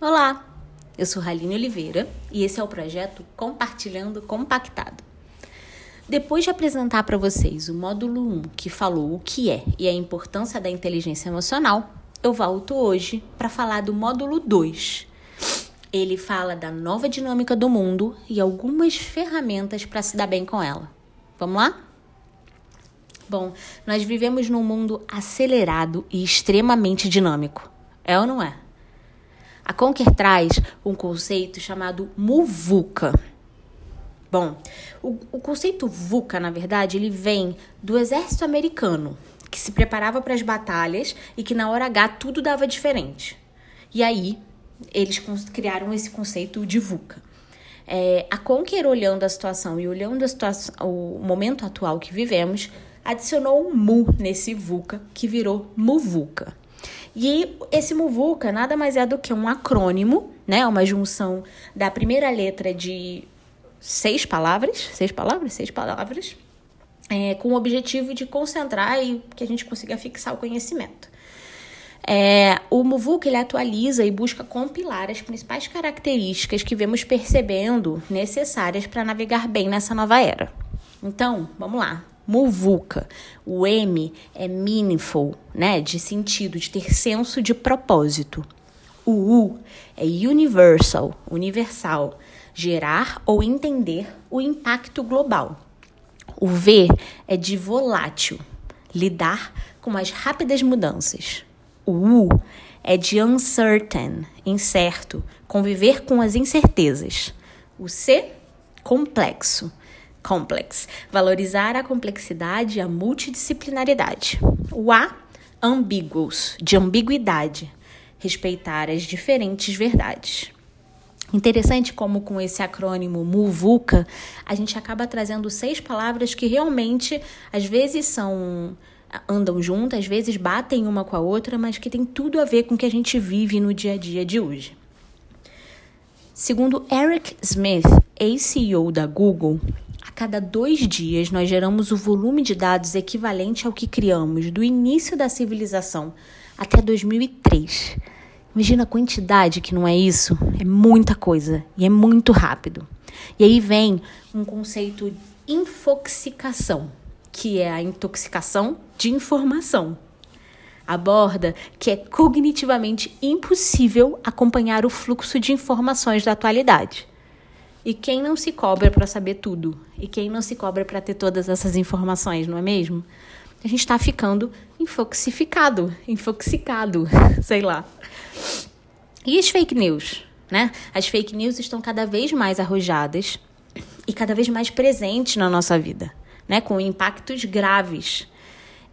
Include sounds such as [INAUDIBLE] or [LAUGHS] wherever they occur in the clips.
Olá, eu sou Raline Oliveira e esse é o projeto Compartilhando Compactado. Depois de apresentar para vocês o módulo 1, que falou o que é e a importância da inteligência emocional, eu volto hoje para falar do módulo 2. Ele fala da nova dinâmica do mundo e algumas ferramentas para se dar bem com ela. Vamos lá? Bom, nós vivemos num mundo acelerado e extremamente dinâmico. É ou não é? A Conquer traz um conceito chamado muvuca. Bom, o, o conceito VUCA, na verdade, ele vem do exército americano, que se preparava para as batalhas e que na hora H tudo dava diferente. E aí, eles criaram esse conceito de VUCA. É, a Conquer, olhando a situação e olhando a situação, o momento atual que vivemos, adicionou um mu nesse VUCA, que virou MUVUCA. E esse Muvuca nada mais é do que um acrônimo, né? Uma junção da primeira letra de seis palavras, seis palavras, seis palavras, é, com o objetivo de concentrar e que a gente consiga fixar o conhecimento. É, o Muvuca ele atualiza e busca compilar as principais características que vemos percebendo necessárias para navegar bem nessa nova era. Então, vamos lá muvuca. O M é meaningful, né, de sentido, de ter senso de propósito. O U é universal, universal, gerar ou entender o impacto global. O V é de volátil, lidar com as rápidas mudanças. O U é de uncertain, incerto, conviver com as incertezas. O C, complexo, complex, valorizar a complexidade e a multidisciplinaridade. O A, ambiguous, de ambiguidade, respeitar as diferentes verdades. Interessante como com esse acrônimo MUVUCA, a gente acaba trazendo seis palavras que realmente às vezes são andam juntas, às vezes batem uma com a outra, mas que tem tudo a ver com o que a gente vive no dia a dia de hoje. Segundo Eric Smith, ex-CEO da Google, cada dois dias nós geramos o volume de dados equivalente ao que criamos do início da civilização até 2003. Imagina a quantidade que não é isso? É muita coisa e é muito rápido. E aí vem um conceito de infoxicação, que é a intoxicação de informação. Aborda que é cognitivamente impossível acompanhar o fluxo de informações da atualidade. E quem não se cobra para saber tudo? E quem não se cobra para ter todas essas informações, não é mesmo? A gente está ficando infoxificado, infoxicado, [LAUGHS] sei lá. E as fake news, né? As fake news estão cada vez mais arrojadas e cada vez mais presentes na nossa vida, né? Com impactos graves.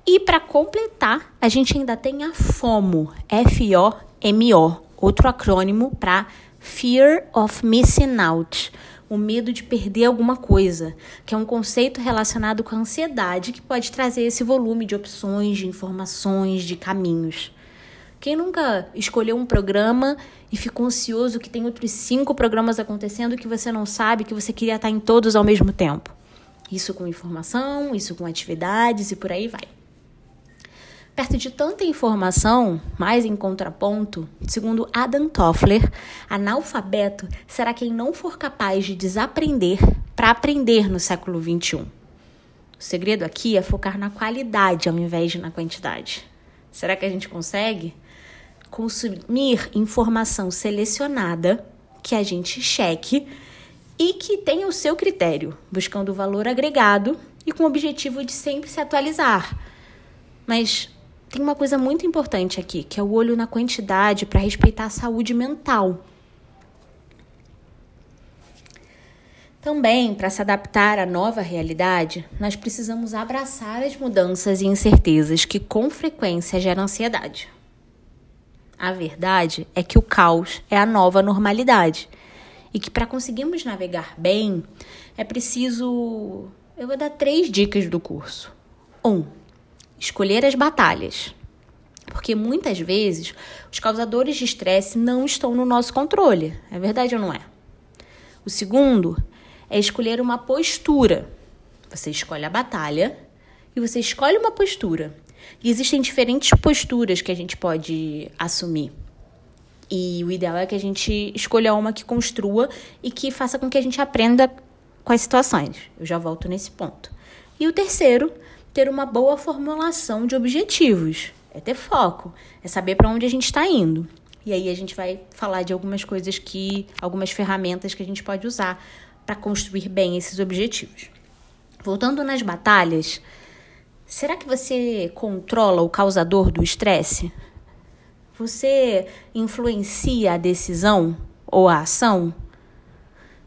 E para completar, a gente ainda tem a FOMO, F-O-M-O, outro acrônimo para Fear of Missing Out, o medo de perder alguma coisa, que é um conceito relacionado com a ansiedade que pode trazer esse volume de opções, de informações, de caminhos. Quem nunca escolheu um programa e ficou ansioso que tem outros cinco programas acontecendo que você não sabe, que você queria estar em todos ao mesmo tempo? Isso com informação, isso com atividades e por aí vai. Perto de tanta informação, mais em contraponto, segundo Adam Toffler, analfabeto será quem não for capaz de desaprender para aprender no século XXI. O segredo aqui é focar na qualidade ao invés de na quantidade. Será que a gente consegue? Consumir informação selecionada que a gente cheque e que tenha o seu critério, buscando valor agregado e com o objetivo de sempre se atualizar. Mas tem uma coisa muito importante aqui, que é o olho na quantidade para respeitar a saúde mental. Também, para se adaptar à nova realidade, nós precisamos abraçar as mudanças e incertezas que com frequência geram ansiedade. A verdade é que o caos é a nova normalidade e que para conseguirmos navegar bem é preciso. Eu vou dar três dicas do curso. Um, escolher as batalhas. Porque muitas vezes os causadores de estresse não estão no nosso controle. É verdade ou não é? O segundo é escolher uma postura. Você escolhe a batalha e você escolhe uma postura. E existem diferentes posturas que a gente pode assumir. E o ideal é que a gente escolha uma que construa e que faça com que a gente aprenda com as situações. Eu já volto nesse ponto. E o terceiro, ter uma boa formulação de objetivos. É ter foco, é saber para onde a gente está indo. E aí a gente vai falar de algumas coisas que, algumas ferramentas que a gente pode usar para construir bem esses objetivos. Voltando nas batalhas, será que você controla o causador do estresse? Você influencia a decisão ou a ação?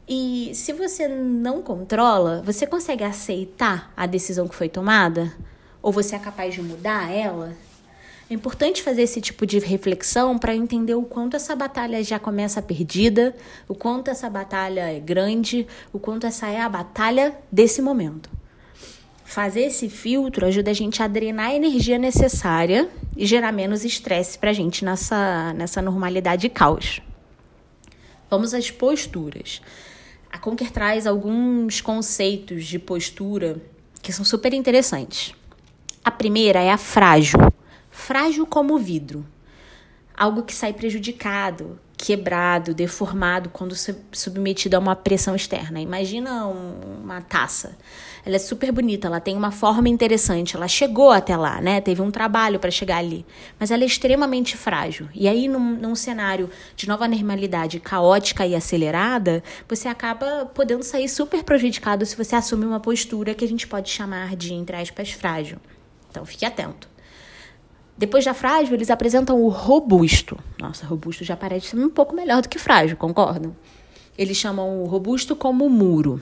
E se você não controla, você consegue aceitar a decisão que foi tomada? Ou você é capaz de mudar ela? É importante fazer esse tipo de reflexão para entender o quanto essa batalha já começa perdida, o quanto essa batalha é grande, o quanto essa é a batalha desse momento. Fazer esse filtro ajuda a gente a drenar a energia necessária e gerar menos estresse para a gente nessa, nessa normalidade e caos. Vamos às posturas. A Conquer traz alguns conceitos de postura que são super interessantes. A primeira é a frágil. Frágil como vidro. Algo que sai prejudicado, quebrado, deformado quando submetido a uma pressão externa. Imagina um, uma taça. Ela é super bonita, ela tem uma forma interessante, ela chegou até lá, né? Teve um trabalho para chegar ali, mas ela é extremamente frágil. E aí, num, num cenário de nova normalidade caótica e acelerada, você acaba podendo sair super prejudicado se você assume uma postura que a gente pode chamar de, entre aspas, frágil. Então, fique atento. Depois da frágil, eles apresentam o robusto. Nossa, robusto já parece um pouco melhor do que frágil, concordam? Eles chamam o robusto como muro,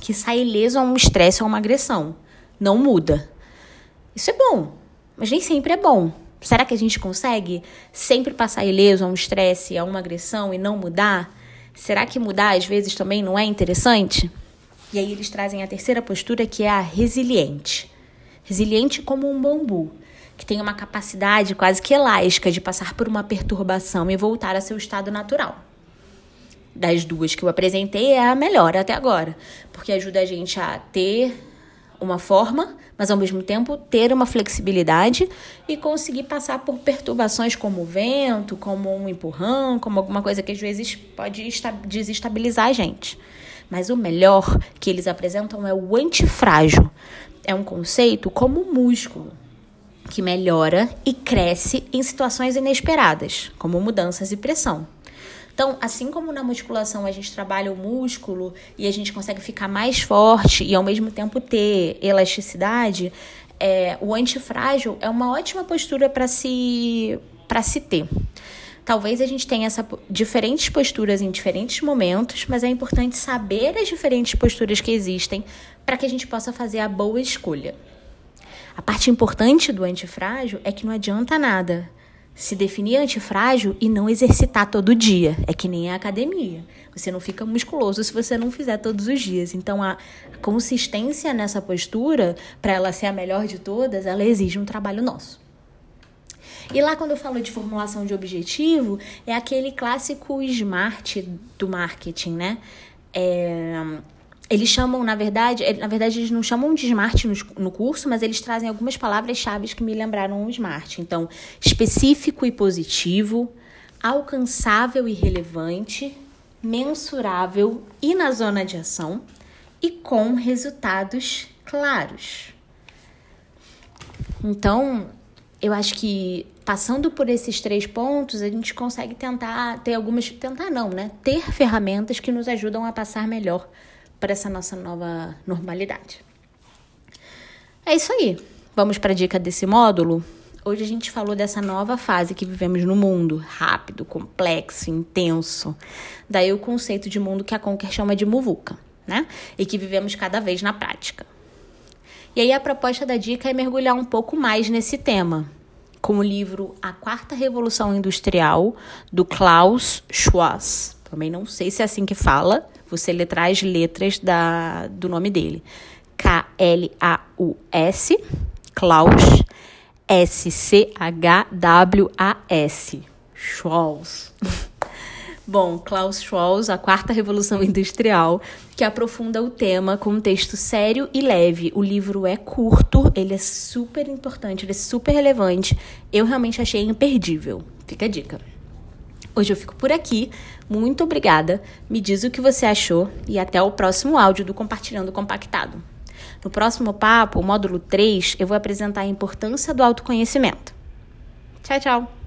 que sai ileso a um estresse ou uma agressão. Não muda. Isso é bom, mas nem sempre é bom. Será que a gente consegue sempre passar ileso a um estresse, a uma agressão e não mudar? Será que mudar às vezes também não é interessante? E aí eles trazem a terceira postura que é a resiliente. Resiliente como um bambu que tem uma capacidade quase que elástica de passar por uma perturbação e voltar a seu estado natural. Das duas que eu apresentei, é a melhor até agora, porque ajuda a gente a ter uma forma, mas ao mesmo tempo ter uma flexibilidade e conseguir passar por perturbações como o vento, como um empurrão, como alguma coisa que às vezes pode desestabilizar a gente. Mas o melhor que eles apresentam é o antifrágil. É um conceito como músculo que melhora e cresce em situações inesperadas, como mudanças e pressão. Então, assim como na musculação a gente trabalha o músculo e a gente consegue ficar mais forte e ao mesmo tempo ter elasticidade, é, o antifrágil é uma ótima postura para se, se ter. Talvez a gente tenha essa, diferentes posturas em diferentes momentos, mas é importante saber as diferentes posturas que existem para que a gente possa fazer a boa escolha. A parte importante do antifrágil é que não adianta nada se definir antifrágil e não exercitar todo dia. É que nem a academia. Você não fica musculoso se você não fizer todos os dias. Então, a consistência nessa postura, para ela ser a melhor de todas, ela exige um trabalho nosso. E lá, quando eu falo de formulação de objetivo, é aquele clássico SMART do marketing, né? É, eles chamam, na verdade, na verdade eles não chamam de smart no, no curso, mas eles trazem algumas palavras-chave que me lembraram o smart. Então, específico e positivo, alcançável e relevante, mensurável e na zona de ação e com resultados claros. Então, eu acho que passando por esses três pontos, a gente consegue tentar ter algumas. Tentar não, né? Ter ferramentas que nos ajudam a passar melhor para essa nossa nova normalidade. É isso aí. Vamos para a dica desse módulo? Hoje a gente falou dessa nova fase que vivemos no mundo, rápido, complexo, intenso. Daí o conceito de mundo que a Conquer chama de muvuca, né? E que vivemos cada vez na prática. E aí a proposta da dica é mergulhar um pouco mais nesse tema, com o livro A Quarta Revolução Industrial, do Klaus Schwab. Também não sei se é assim que fala, você letrar as letras da, do nome dele. K-L-A-U-S, Klaus, S-C-H-W-A-S. Schwalls. [LAUGHS] Bom, Klaus Schwalls, A Quarta Revolução Industrial, que aprofunda o tema com um texto sério e leve. O livro é curto, ele é super importante, ele é super relevante. Eu realmente achei imperdível. Fica a dica. Hoje eu fico por aqui. Muito obrigada. Me diz o que você achou e até o próximo áudio do Compartilhando Compactado. No próximo papo, o módulo 3, eu vou apresentar a importância do autoconhecimento. Tchau, tchau!